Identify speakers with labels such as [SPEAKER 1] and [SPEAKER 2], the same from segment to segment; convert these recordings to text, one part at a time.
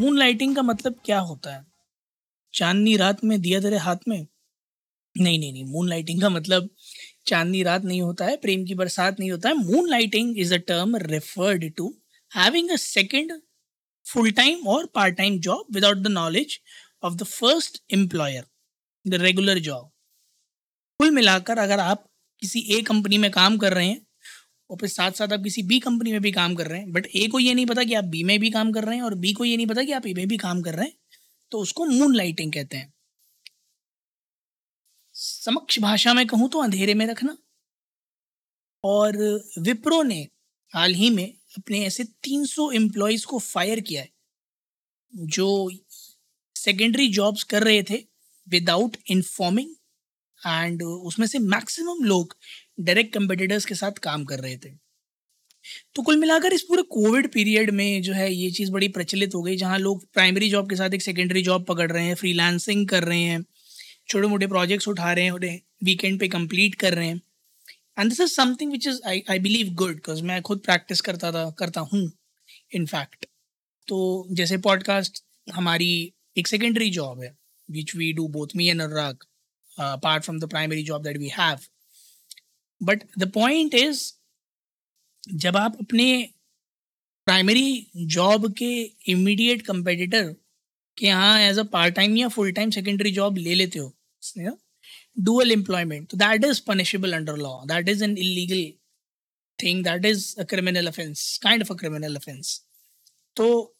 [SPEAKER 1] Moon lighting का मतलब क्या होता है? चांदनी रात में दिया तेरे हाथ में? नहीं नहीं नहीं मून लाइटिंग का मतलब चांदनी रात नहीं होता है, प्रेम की बरसात नहीं होता है। Moonlighting is a term referred to having a second full time और part time job without the knowledge of the first employer the regular job कुल मिलाकर अगर आप किसी एक कंपनी में काम कर रहे हैं और फिर साथ साथ आप किसी बी कंपनी में भी काम कर रहे हैं बट ए को ये नहीं पता कि आप बी में भी काम कर रहे हैं और बी को ये नहीं पता कि आप ए में भी काम कर रहे हैं तो उसको मून लाइटिंग कहते हैं। समक्ष भाषा में कहूँ तो अंधेरे में रखना। और विप्रो ने हाल ही में अपने ऐसे 300 सौ एम्प्लॉयज़ को फायर किया है, जो सेकेंडरी जॉब्स कर रहे थे विदाउट इन्फॉर्मिंग एंड उसमें से मैक्सिमम लोग डायरेक्ट कंपिटिटर्स के साथ काम कर रहे थे। तो कुल मिलाकर इस पूरे कोविड पीरियड में जो है ये चीज़ बड़ी प्रचलित हो गई, जहाँ लोग प्राइमरी जॉब के साथ एक सेकेंडरी जॉब पकड़ रहे हैं फ्रीलांसिंग कर रहे हैं छोटे मोटे प्रोजेक्ट्स उठा रहे हैं, उन्हें वीकेंड पे कंप्लीट कर रहे हैं। And this is something which is I I believe good because मैं खुद प्रैक्टिस करता था, करता हूँ इनफैक्ट तो जैसे पॉडकास्ट हमारी एक सेकेंडरी जॉब है which we do both me and Anurag apart from the primary job that we have but the point is जब आप अपने प्राइमरी जॉब के इमीडिएट कंपेटिटर के यहाँ एज अ पार्ट टाइम या फुल टाइम सेकेंडरी जॉब ले लेते हो डुअल एम्प्लॉयमेंट तो that is punishable under law that is an illegal thing that is a criminal offence kind of a criminal offence तो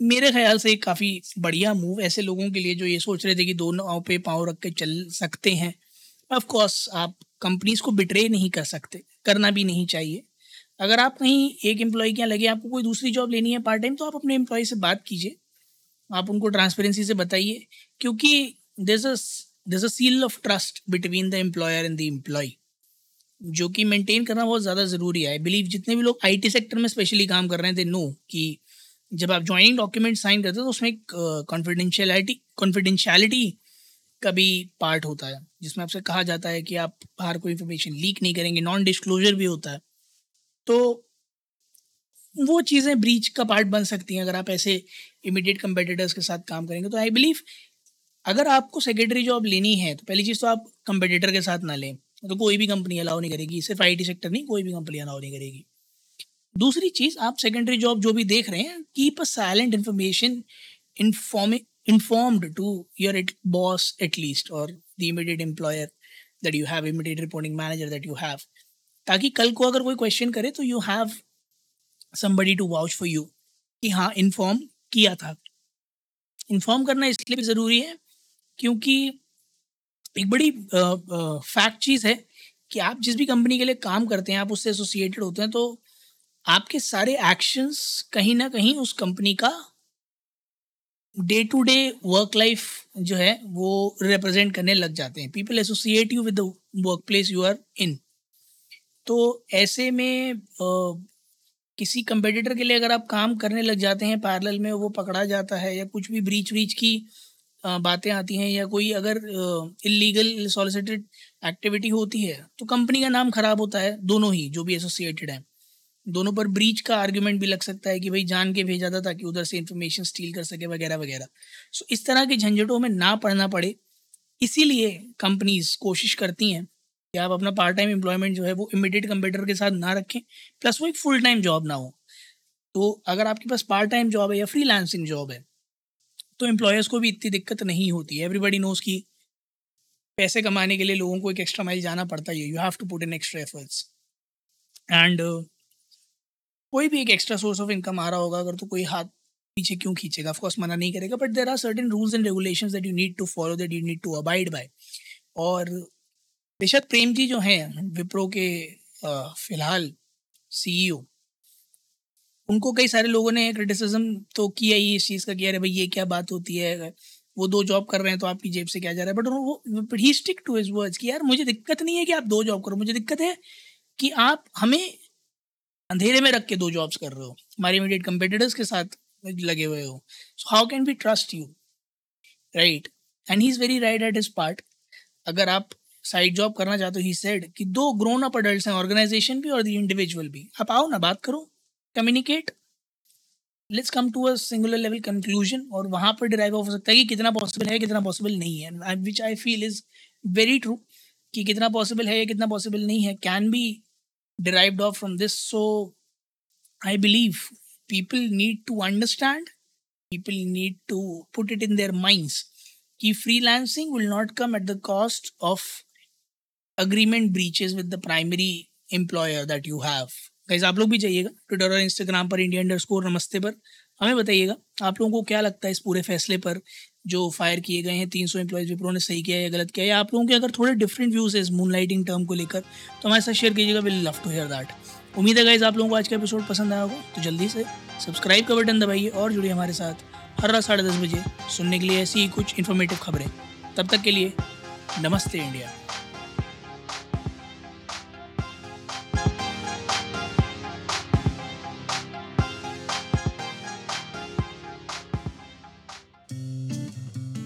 [SPEAKER 1] मेरे ख्याल से काफ़ी बढ़िया मूव ऐसे लोगों के लिए जो ये सोच रहे थे कि दोनों पे पाँव रख के चल सकते हैं। ऑफ़ कोर्स आप कंपनीज़ को बिट्रे नहीं कर सकते, करना भी नहीं चाहिए। अगर आप कहीं एक एम्प्लॉय के यहाँ लगे, आपको कोई दूसरी जॉब लेनी है पार्ट टाइम तो आप अपने एम्प्लॉय से बात कीजिए। आप उनको ट्रांसपेरेंसी से बताइए, क्योंकि this a seal of trust between the employer and the employee जो कि मेंटेन करना बहुत ज़्यादा ज़रूरी है। बिलीव जितने भी लोग आईटी सेक्टर में स्पेशली काम कर रहे दे नो कि जब आप ज्वाइनिंग डॉक्यूमेंट साइन करते हो तो उसमें एक कॉन्फिडेंशियलिटी कॉन्फिडेंशियलिटी का भी पार्ट होता है, जिसमें आपसे कहा जाता है कि आप बाहर कोई इन्फॉर्मेशन लीक नहीं करेंगे नॉन डिस्क्लोजर भी होता है। तो वो चीज़ें ब्रीच का पार्ट बन सकती हैं, अगर आप ऐसे इमीडिएट कंपेटिटर्स के साथ काम करेंगे। तो आई बिलीव अगर आपको सेक्रेटरी जॉब लेनी है तो पहली चीज़ तो आप कंपेटिटर के साथ ना लें। तो कोई भी कंपनी अलाउ नहीं करेगी, सिर्फ़ आईटी सेक्टर नहीं, कोई भी कंपनी अलाउ नहीं करेगी। दूसरी चीज़, आप सेकेंडरी जॉब जो भी देख रहे हैं keep a silent information inform informed to your boss at least, or the immediate employer that you have, immediate reporting manager that you have. ताकि कल को अगर कोई क्वेश्चन करे तो you have somebody to vouch for you कि हाँ inform किया था। इन्फॉर्म करना इसलिए भी ज़रूरी है क्योंकि एक बड़ी फैक्ट चीज़ है कि आप जिस भी कंपनी के लिए काम करते हैं, आप उससे एसोसिएटेड होते हैं तो आपके सारे एक्शंस कहीं ना कहीं उस कंपनी का day to day work life जो है वो रिप्रेजेंट करने लग जाते हैं। People associate you with workplace you are in तो ऐसे में आ, किसी कंपेटिटर के लिए अगर आप काम करने लग जाते हैं पैरेलल में वो पकड़ा जाता है या कुछ भी ब्रीच व्रीच की बातें आती हैं या कोई अगर इलीगल सॉलिसिटेड एक्टिविटी होती है तो कंपनी का नाम खराब होता है दोनों ही जो भी एसोसिएटेड हैं। दोनों पर ब्रीच का आर्ग्यूमेंट भी लग सकता है कि भाई जान के भेजा था ताकि उधर से इन्फॉर्मेशन स्टील कर सके वगैरह वगैरह। सो इस तरह के झंझटों में ना पढ़ना पड़े। इसीलिए कंपनीज़ कोशिश करती हैं कि आप अपना पार्ट टाइम एम्प्लॉयमेंट जो है वो इमीडिएट कंप्यूटर के साथ ना रखें प्लस वो एक फुल टाइम जॉब ना हो। तो अगर आपके पास पार्ट टाइम जॉब है या फ्री लैंसिंग जॉब है तो एम्प्लॉयर्स को भी इतनी दिक्कत नहीं होती है। एवरीबडी नोज़ की पैसे कमाने के लिए लोगों को एक एक्स्ट्रा माइल जाना पड़ता है you have to put in extra efforts and कोई भी एक एक्स्ट्रा सोर्स ऑफ़ इनकम आ रहा होगा, अगर तो कोई हाथ पीछे क्यों खींचेगा? ऑफकोर्स मना नहीं करेगा but there are certain rules and regulation that you need to follow that you need to abide by और बेशक प्रेम जी जो हैं, विप्रो के फ़िलहाल सीईओ उनको कई सारे लोगों ने क्रिटिसिज्म तो किया ही इस चीज़ का कि, अरे भाई, ये क्या बात होती है? वो दो जॉब कर रहे हैं तो आपकी जेब से क्या जा रहा है? बट वो ही स्टिक टू हिज वर्ड्स कि, यार, मुझे दिक्कत नहीं है कि आप दो जॉब करो, मुझे दिक्कत है कि आप हमें अंधेरे में रख के दो जॉब्स कर रहे हो। हमारे इमीडिएट कंपेटिटर्स के साथ लगे हुए हो। So how can be trust you right and he is very right at his part अगर आप साइड जॉब करना चाहते हो ही सेड कि दो ग्रोन अप अडल्ट हैं ऑर्गेनाइजेशन भी और द इंडिविजुअल भी। आप आओ ना, बात करो communicate let's come to a singular level conclusion और वहाँ पर डिराइव हो सकता है कि कितना पॉसिबल है, कितना पॉसिबल नहीं है। Which I feel is very true कि कितना पॉसिबल है या कितना पॉसिबल नहीं है। Can be derived of from this so I believe people need to understand people need to put it in their minds कि freelancing will not come at the cost of agreement breaches with the primary employer that you have guys आप लोग भी जाइएगा Twitter और Instagram पर India underscore Namaste पर। हमें बताइएगा, आप लोगों को क्या लगता है इस पूरे फैसले पर? जो फायर किए गए हैं, तीन सौ एम्प्लॉयज़ विप्रो ने सही किया या गलत किया या आप लोगों के अगर थोड़े डिफरेंट व्यूज़ है इस मून लाइटिंग टर्म को लेकर तो हमारे साथ शेयर कीजिएगा will love to hear that उम्मीद है गाइज़ आप लोगों को आज का एपिसोड पसंद आया होगा तो जल्दी से सब्सक्राइब का बटन दबाइए और जुड़िए हमारे साथ हर रात साढ़े दस बजे सुनने के लिए ऐसी ही कुछ इन्फॉर्मेटिव खबरें। तब तक के लिए नमस्ते इंडिया।